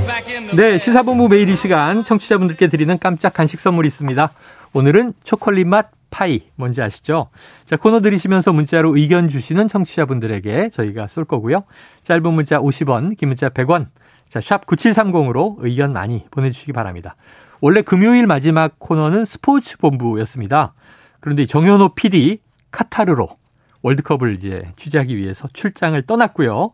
in 네, 시사본부 매일 이 시간 청취자분들께 드리는 깜짝 간식 선물이 있습니다. 오늘은 초콜릿 맛 파이 뭔지 아시죠? 자, 코너 들이시면서 문자로 의견 주시는 청취자분들에게 저희가 쏠 거고요. 짧은 문자 50원, 긴 문자 100원. 자, 샵 9730으로 의견 많이 보내주시기 바랍니다. 원래 금요일 마지막 코너는 스포츠 본부였습니다. 그런데 정현호 PD 카타르로 월드컵을 이제 취재하기 위해서 출장을 떠났고요.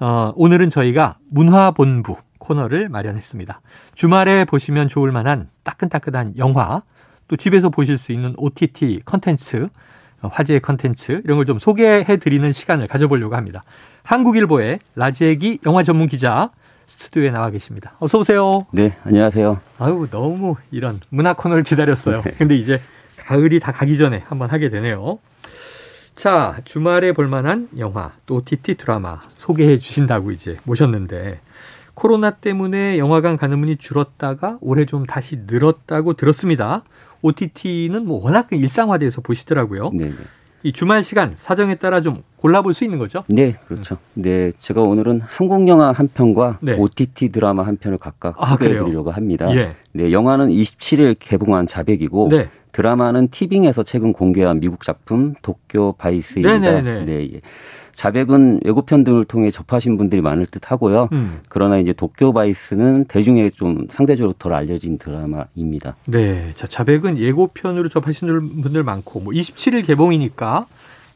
어, 오늘은 저희가 문화본부 코너를 마련했습니다. 주말에 보시면 좋을 만한 따끈따끈한 영화, 또 집에서 보실 수 있는 OTT 컨텐츠, 어, 화제의 컨텐츠 이런 걸 좀 소개해 드리는 시간을 가져보려고 합니다. 한국일보의 라지애기 영화 전문 기자 스튜디오에 나와 계십니다. 어서 오세요. 네, 안녕하세요. 아유, 너무 이런 문화 코너를 기다렸어요. 근데 이제 가을이 다 가기 전에 한번 하게 되네요. 자, 주말에 볼 만한 영화, 또 OTT 드라마 소개해 주신다고 이제 모셨는데, 코로나 때문에 영화관 가는 분이 줄었다가 올해 좀 다시 늘었다고 들었습니다. OTT는 뭐 워낙 일상화돼서 보시더라고요. 네, 네. 이 주말 시간 사정에 따라 좀 골라볼 수 있는 거죠? 네, 그렇죠. 네, 제가 오늘은 한국 영화 한 편과 네. OTT 드라마 한 편을 각각 아, 소개해 그래요? 드리려고 합니다. 예. 네, 영화는 27일 개봉한 자백이고 네. 드라마는 티빙에서 최근 공개한 미국 작품 도쿄 바이스입니다. 네네네. 네, 예. 자백은 예고편 등을 통해 접하신 분들이 많을 듯 하고요. 음. 그러나 이제 도쿄 바이스는 대중에게 좀 상대적으로 덜 알려진 드라마입니다. 네. 자, 자백은 예고편으로 접하시는 분들 많고, 뭐 27일 개봉이니까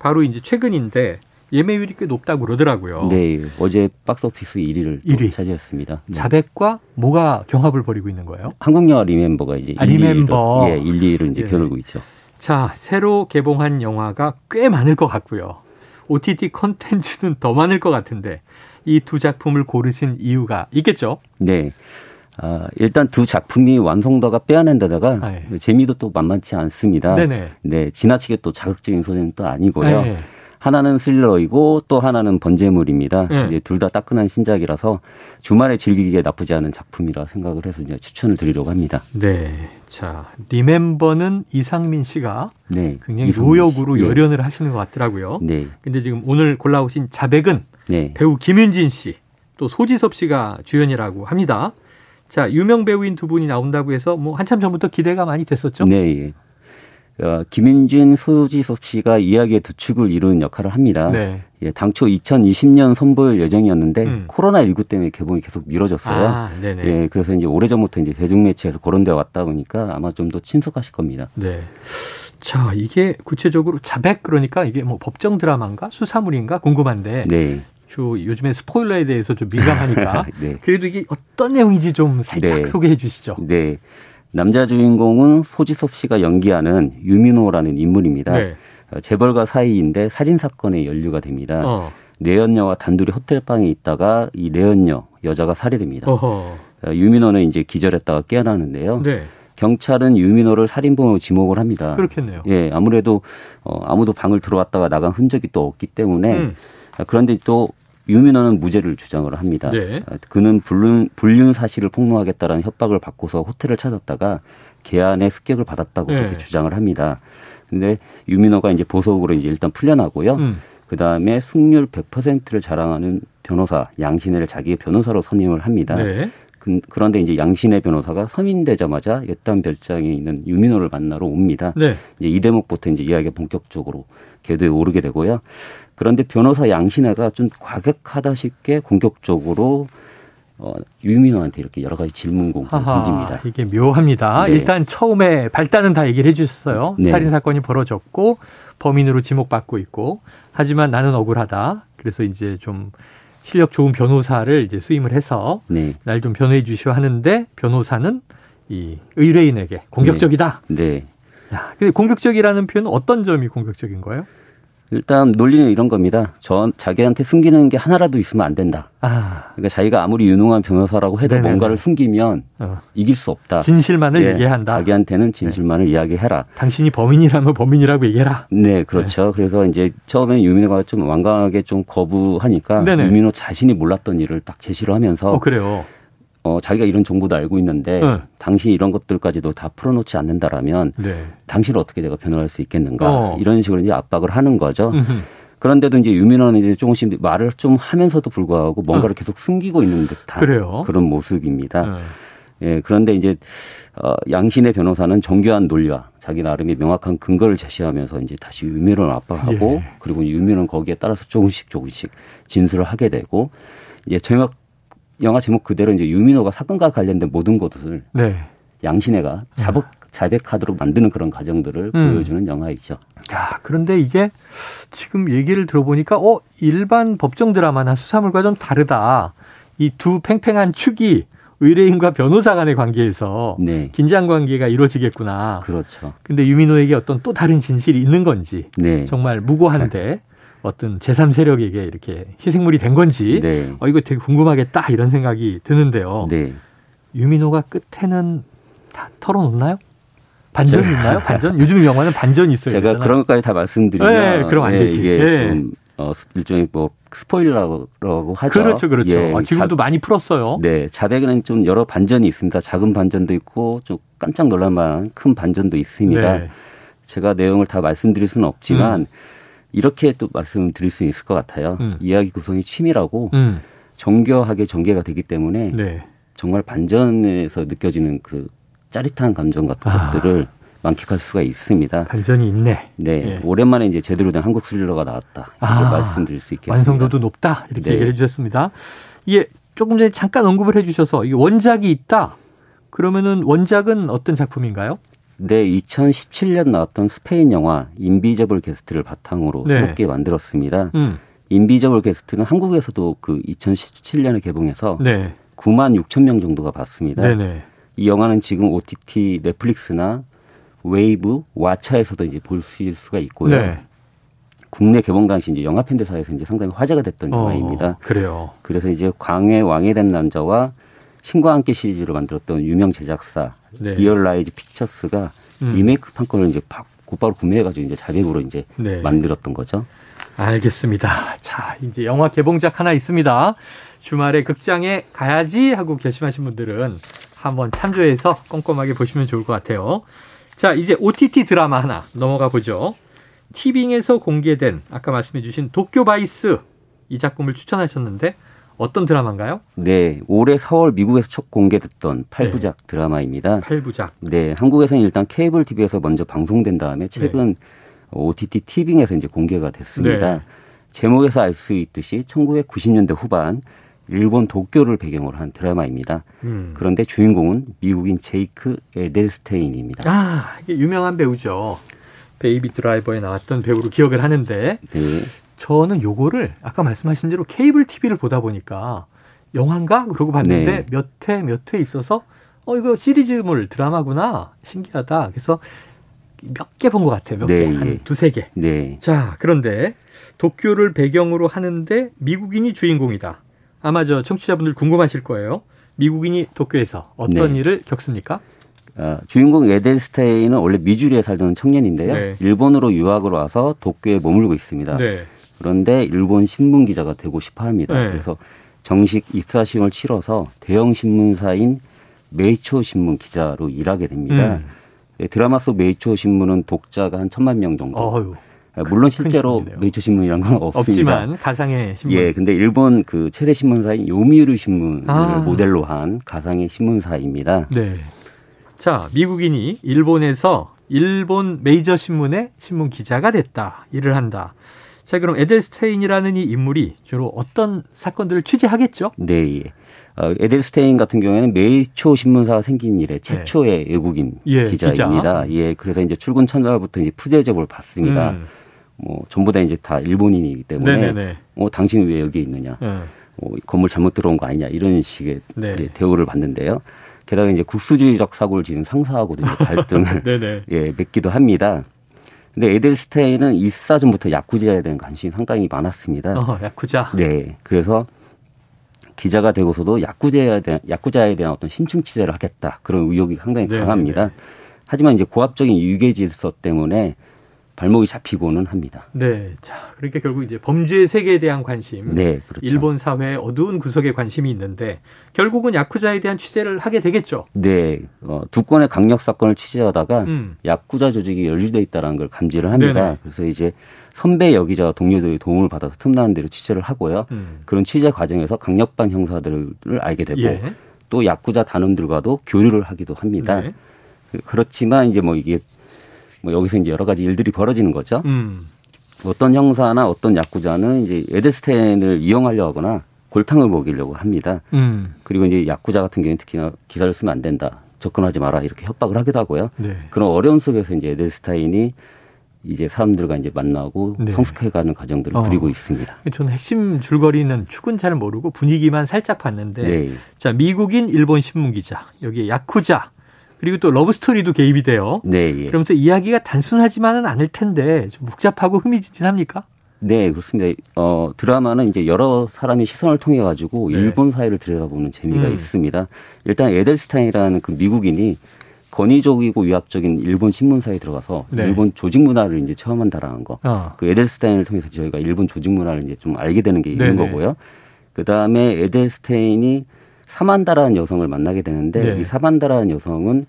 바로 이제 최근인데 예매율이 꽤 높다고 그러더라고요. 네, 어제 박스오피스 1위를 1위. 차지했습니다. 네. 자백과 뭐가 경합을 벌이고 있는 거예요? 한국 영화 리멤버가 이제 아, 1, 2위를, 리멤버. 예, 1, 2위를 이제 예. 겨루고 있죠. 자, 새로 개봉한 영화가 꽤 많을 것 같고요. OTT 컨텐츠는 더 많을 것 같은데 이 두 작품을 고르신 이유가 있겠죠? 네. 아, 일단 두 작품이 완성도가 빼앗는 데다가 아, 예. 재미도 또 만만치 않습니다. 네네. 네, 지나치게 또 자극적인 소재는 또 아니고요. 네. 하나는 스릴러이고 또 하나는 번제물입니다. 네. 이제 둘 다 따끈한 신작이라서 주말에 즐기기에 나쁘지 않은 작품이라 생각을 해서 이제 추천을 드리려고 합니다. 네. 자, 리멤버는 이상민 씨가 네. 굉장히 노역으로 씨. 예. 열연을 하시는 것 같더라고요. 네. 근데 지금 오늘 골라오신 자백은 네. 배우 김윤진 씨, 또 소지섭 씨가 주연이라고 합니다. 자, 유명 배우인 두 분이 나온다고 해서 뭐 한참 전부터 기대가 많이 됐었죠? 네. 예. 어, 김윤진, 소지섭 씨가 이야기의 두 축을 이루는 역할을 합니다. 네. 예, 당초 2020년 선보일 예정이었는데 음. 코로나19 때문에 개봉이 계속 미뤄졌어요. 아, 네네. 예, 그래서 이제 오래전부터 이제 대중매체에서 데 왔다 보니까 아마 좀 더 친숙하실 겁니다. 네. 자, 이게 구체적으로 자백 그러니까 이게 뭐 법정 드라마인가 수사물인가 궁금한데 네. 저 요즘에 스포일러에 대해서 좀 민감하니까 네. 그래도 이게 어떤 내용인지 좀 살짝 네. 소개해 주시죠. 네. 남자 주인공은 소지섭 씨가 연기하는 유민호라는 인물입니다. 네. 어, 재벌가 사이인데 살인 사건에 연루가 됩니다. 어. 내연녀와 단둘이 호텔방에 있다가 이 내연녀 여자가 살해됩니다. 어허. 어, 유민호는 이제 기절했다가 깨어나는데요. 네. 경찰은 유민호를 살인범으로 지목을 합니다. 그렇겠네요. 예, 아무래도 어, 아무도 방을 들어왔다가 나간 흔적이 또 없기 때문에 음. 아, 그런데 또 유민호는 무죄를 주장을 합니다. 네. 아, 그는 불륜, 불륜 사실을 폭로하겠다라는 협박을 받고서 호텔을 찾았다가 개안의 습격을 받았다고 네. 그렇게 주장을 합니다. 근데 유민호가 이제 보석으로 이제 일단 풀려나고요. 음. 그 다음에 승률 100%를 자랑하는 변호사 양신혜를 자기의 변호사로 선임을 합니다. 네. 그, 그런데 이제 양신혜 변호사가 서민되자마자 옛담 별장에 있는 유민호를 만나러 옵니다. 네. 이제 이 대목부터 이제 이야기가 본격적으로 궤도에 오르게 되고요. 그런데 변호사 양신혜가 좀 과격하다 싶게 공격적으로 어, 유민호한테 이렇게 여러 가지 질문 하하, 던집니다. 이게 묘합니다. 네. 일단 처음에 발단은 다 얘기를 해주셨어요. 네. 살인 사건이 벌어졌고 범인으로 지목받고 있고 하지만 나는 억울하다. 그래서 이제 좀 실력 좋은 변호사를 이제 수임을 해서 네, 날좀 변호해 주시오 하는데 변호사는 이 의뢰인에게 공격적이다. 네. 야, 근데 공격적이라는 표현은 어떤 점이 공격적인 거예요? 일단 논리는 이런 겁니다. 저 자기한테 숨기는 게 하나라도 있으면 안 된다. 아, 그러니까 자기가 아무리 유능한 변호사라고 해도 네네네. 뭔가를 숨기면 어. 이길 수 없다. 진실만을 예, 얘기한다. 자기한테는 진실만을 이야기해라. 당신이 범인이라면 범인이라고 얘기해라. 네, 그렇죠. 그래서 이제 처음에 유민호가 좀 완강하게 좀 거부하니까 네네. 유민호 자신이 몰랐던 일을 딱 제시를 하면서 어, 그래요. 어, 자기가 이런 정보도 알고 있는데 네. 당신이 이런 것들까지도 다 풀어놓지 않는다라면 네. 당신을 어떻게 내가 변호할 수 있겠는가 어. 이런 식으로 이제 압박을 하는 거죠. 음흠. 그런데도 이제 유민호는 이제 조금씩 말을 좀 하면서도 불구하고 뭔가를 계속 숨기고 있는 듯한 어. 그래요? 런 모습입니다. 어. 예, 그런데 이제 어, 양신의 변호사는 정교한 논리와 자기 나름의 명확한 근거를 제시하면서 이제 다시 유민호를 압박하고 예. 그리고 유민호는 거기에 따라서 조금씩 조금씩 진술을 하게 되고 이제 제목 영화 제목 그대로 이제 유민호가 사건과 관련된 모든 것을 네. 양신애가 자백 자백 카드로 만드는 그런 과정들을 음. 보여주는 영화이죠. 야, 그런데 이게 지금 얘기를 들어보니까 어 일반 법정 드라마나 수사물과 좀 다르다. 이 두 팽팽한 축이 의뢰인과 변호사 간의 관계에서 네. 긴장 관계가 이루어지겠구나. 그렇죠. 근데 유민호에게 어떤 또 다른 진실이 있는 건지 네. 정말 무고한데 어떤 제3세력에게 이렇게 희생물이 된 건지 네. 어 이거 되게 궁금하겠다 이런 생각이 드는데요. 네. 유민호가 끝에는 다 털어놓나요? 반전 있나요? 반전? 요즘 영화는 반전이 있어요. 제가 그런 것까지 다 말씀드리면 네, 그럼 안 예, 되지. 이게 예. 좀 어, 일종의 뭐 스포일러라고 하죠. 그렇죠, 그렇죠. 예, 아, 지금도 많이 풀었어요. 네, 자백에는 좀 여러 반전이 있습니다. 작은 반전도 있고 좀 깜짝 놀랄만한 큰 반전도 있습니다. 네. 제가 내용을 다 말씀드릴 수는 없지만 이렇게 또 말씀드릴 수 있을 것 같아요. 음. 이야기 구성이 치밀하고 음, 정교하게 전개가 되기 때문에 네. 정말 반전에서 느껴지는 그 짜릿한 감정 같은 아. 것들을 만끽할 수가 있습니다. 반전이 있네. 네, 예. 오랜만에 이제 제대로 된 한국 스릴러가 나왔다. 아, 말씀드릴 수 있겠습니다. 완성도도 높다. 이렇게 네. 얘기를 해주셨습니다. 이게 조금 전에 잠깐 언급을 해주셔서 이게 원작이 있다. 그러면은 원작은 어떤 작품인가요? 네, 2017년 나왔던 스페인 영화 인비저블 게스트를 바탕으로 네. 새롭게 만들었습니다. 음, 인비저블 게스트는 한국에서도 그 2017년에 개봉해서 네, 9만 6천 명 정도가 봤습니다. 네네. 이 영화는 지금 OTT 넷플릭스나 웨이브, 왓챠에서도 이제 볼 수가 있고요. 네. 국내 개봉 당시 이제 영화 팬들 사이에서 이제 상당히 화제가 됐던 영화입니다. 어, 그래요. 그래서 이제 광해 왕이 된 남자와 신과 함께 시리즈를 만들었던 유명 제작사 네. 리얼라이즈 픽처스가 음. 리메이크 판권을 이제 바- 곧바로 구매해가지고 이제 자백으로 이제 네. 만들었던 거죠. 알겠습니다. 자, 이제 영화 개봉작 하나 있습니다. 주말에 극장에 가야지 하고 결심하신 분들은 한번 참조해서 꼼꼼하게 보시면 좋을 것 같아요. 자, 이제 OTT 드라마 하나 넘어가 보죠. 티빙에서 공개된 아까 말씀해 주신 도쿄 바이스 이 작품을 추천하셨는데 어떤 드라마인가요? 네, 올해 4월 미국에서 첫 공개됐던 8부작 드라마입니다. 8부작. 네, 한국에서는 일단 케이블 TV에서 먼저 방송된 다음에 최근 OTT 티빙에서 이제 공개가 됐습니다. 네. 제목에서 알 수 있듯이 1990년대 후반 일본 도쿄를 배경으로 한 드라마입니다. 음. 그런데 주인공은 미국인 제이크 에델스테인입니다. 아, 유명한 배우죠. 베이비 드라이버에 나왔던 배우로 기억을 하는데 네, 저는 요거를 아까 말씀하신 대로 케이블 TV를 보다 보니까 영화인가 그러고 봤는데 네. 몇회몇회 있어서 어 이거 시리즈물 드라마구나 신기하다. 그래서 몇 개 본 것 같아요. 몇 네, 개, 예. 한 두세 개. 네, 자, 그런데 도쿄를 배경으로 하는데 미국인이 주인공이다. 아마 저 청취자분들 궁금하실 거예요. 미국인이 도쿄에서 어떤 네. 일을 겪습니까? 아, 주인공 에델스테인은 원래 미주리에 살던 청년인데요. 네. 일본으로 유학을 와서 도쿄에 머물고 있습니다. 네. 그런데 일본 신문 기자가 되고 싶어 합니다. 네. 그래서 정식 입사 시험을 치러서 대형 신문사인 메이초 신문 기자로 일하게 됩니다. 음. 예, 드라마 속 메이초 신문은 독자가 한 천만 명 정도. 어휴. 아, 물론 큰 실제로. 메이초 신문이란 건 없습니다. 없지만 가상의 신문. 예, 근데 일본 그 최대 신문사인 요미우리 신문을 아. 모델로 한 가상의 신문사입니다. 네. 자, 미국인이 일본에서 일본 메이저 신문의 신문 기자가 됐다. 일을 한다. 자, 그럼 에델스테인이라는 이 인물이 주로 어떤 사건들을 취재하겠죠? 네, 예. 어, 에델스테인 같은 경우에는 메이초 신문사가 생긴 이래 최초의 외국인 예, 기자입니다. 기자. 예, 그래서 이제 출근 첫날부터 이제 푸대접을 받습니다. 음. 뭐 전부 다 이제 다 일본인이기 때문에 네네네. 어 당신 왜 여기 있느냐? 예. 어, 건물 잘못 들어온 거 아니냐? 이런 식의 네. 대우를 받는데요. 게다가 이제 국수주의적 사고를 지닌 상사하고도 이제 갈등을. 예, 맺기도 합니다. 근데 에델스테인은 입사 전부터 야쿠자에 대한 관심이 상당히 많았습니다. 어, 야쿠자. 네. 그래서 기자가 되고서도 야쿠자에 대한 야쿠자에 대한 어떤 신충 취재를 하겠다 그런 의욕이 상당히 네, 강합니다. 네. 하지만 이제 고압적인 유괴 질서 때문에 발목이 잡히고는 합니다. 네. 자, 그러니까 결국 이제 범죄 세계에 대한 관심. 네, 그렇죠. 일본 사회의 어두운 구석에 관심이 있는데 결국은 야쿠자에 대한 취재를 하게 되겠죠. 네, 어, 두 건의 강력 사건을 취재하다가 음. 야쿠자 조직이 연루돼 있다는 걸 감지를 합니다. 네네. 그래서 이제 선배 여기자와 동료들의 도움을 받아서 틈나는 대로 취재를 하고요. 음. 그런 취재 과정에서 강력반 형사들을 알게 되고 예. 또 야쿠자 단원들과도 교류를 하기도 합니다. 네. 그- 그렇지만 이제 뭐 이게 뭐 여기서 이제 여러 가지 일들이 벌어지는 거죠. 음. 어떤 형사나 어떤 야쿠자는 이제 에델스텐을 이용하려 하거나 골탕을 먹이려고 합니다. 음. 그리고 이제 야쿠자 같은 경우는 특히나 기사를 쓰면 안 된다. 접근하지 마라. 이렇게 협박을 하기도 하고요. 네. 그런 어려움 속에서 이제 에델스타인이 이제 사람들과 이제 만나고 네. 성숙해가는 과정들을 어. 그리고 있습니다. 저는 핵심 줄거리는 축은 잘 모르고 분위기만 살짝 봤는데 네. 자 미국인 일본 신문 기자 여기에 야쿠자 그리고 또 러브 스토리도 개입이 돼요. 네, 예. 그러면서 이야기가 단순하지만은 않을 텐데 좀 복잡하고 흥미진진합니까? 네, 그렇습니다. 어, 드라마는 이제 여러 사람의 시선을 통해 가지고 네. 일본 사회를 들여다보는 재미가 음. 있습니다. 일단 에델스타인이라는 그 미국인이 권위적이고 위압적인 일본 신문사에 들어가서 네. 일본 조직 문화를 이제 체험한다라는 거. 어. 그 에델스타인을 통해서 저희가 일본 조직 문화를 이제 좀 알게 되는 게 있는 네네. 거고요. 그 다음에 에델스테인이 사만다라는 여성을 만나게 되는데 네. 이 사만다라는 여성은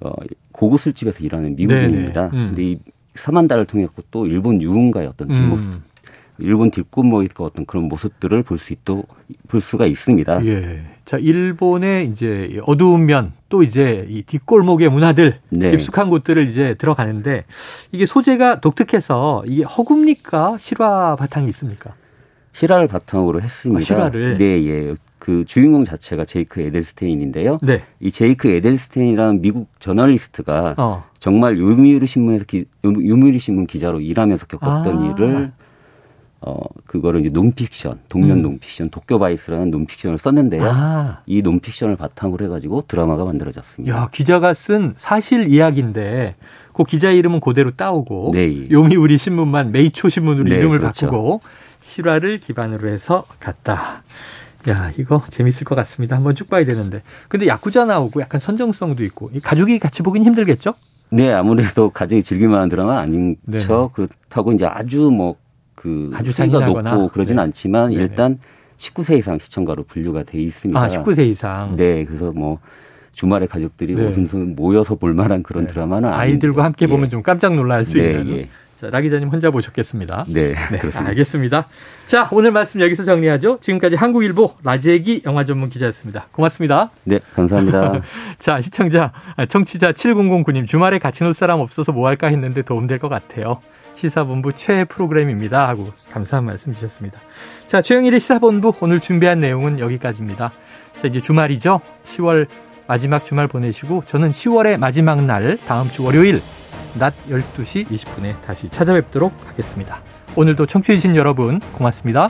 어, 고급 술집에서 일하는 미국인입니다. 네네. 음. 근데 이 사만다를 통해 서또 일본 유흥가의 어떤 뒷모습, 음. 일본 뒷골목의 어떤 그런 모습들을 볼 수 있도 볼 수가 있습니다. 예. 자, 일본의 이제 어두운 면, 또 이제 이 뒷골목의 문화들, 네. 깊숙한 곳들을 이제 들어가는데 이게 소재가 독특해서 이게 허구입니까? 실화 바탕이 있습니까? 실화를 바탕으로 했습니다. 아, 실화를? 네, 예. 그 주인공 자체가 제이크 에델스테인인데요. 네. 이 제이크 에델스테인이라는 미국 저널리스트가 어. 정말 요미우리 신문에서 기, 요미우리 신문 기자로 일하면서 겪었던 아. 일을 어 그거를 이제 논픽션, 동명 음. 논픽션, 도쿄 바이스라는 논픽션을 썼는데요. 아. 이 논픽션을 바탕으로 해가지고 드라마가 만들어졌습니다. 야, 기자가 쓴 사실 이야기인데 그 기자 이름은 그대로 따오고 네. 요미우리 신문만 메이초 신문으로 네, 이름을 그렇죠. 바꾸고 실화를 기반으로 해서 갔다. 야, 이거 재밌을 것 같습니다. 한번 쭉 봐야 되는데. 근데 야쿠자 나오고 약간 선정성도 있고 이 가족이 같이 보긴 힘들겠죠? 네, 아무래도 가족이 즐길 만한 드라마 아닌 네. 죠 그렇다고 이제 아주 뭐그 아주 잔인하거나. 높고 그러진 네. 않지만 네네. 일단 19세 이상 시청가로 분류가 돼 있습니다. 아, 19세 이상. 네, 그래서 뭐 주말에 가족들이 네. 오순순 모여서 볼 만한 그런 네. 드라마는. 아이들과 함께 보면 예. 좀 깜짝 놀랄 수 네, 있는. 예. 자, 라 기자님 혼자 보셨겠습니다. 네, 네, 그렇습니다. 알겠습니다. 자, 오늘 말씀 여기서 정리하죠. 지금까지 한국일보 라재기 영화 전문 기자였습니다. 고맙습니다. 네, 감사합니다. 자, 시청자, 아, 청취자 7009님, 주말에 같이 놀 사람 없어서 뭐 할까 했는데 도움될 것 같아요. 시사본부 최애 프로그램입니다. 하고 감사한 말씀 주셨습니다. 자, 최영일의 시사본부 오늘 준비한 내용은 여기까지입니다. 자, 이제 주말이죠. 10월 마지막 주말 보내시고 저는 10월의 마지막 날 다음 주 월요일 낮 12시 20분에 다시 찾아뵙도록 하겠습니다. 오늘도 청취해주신 여러분 고맙습니다.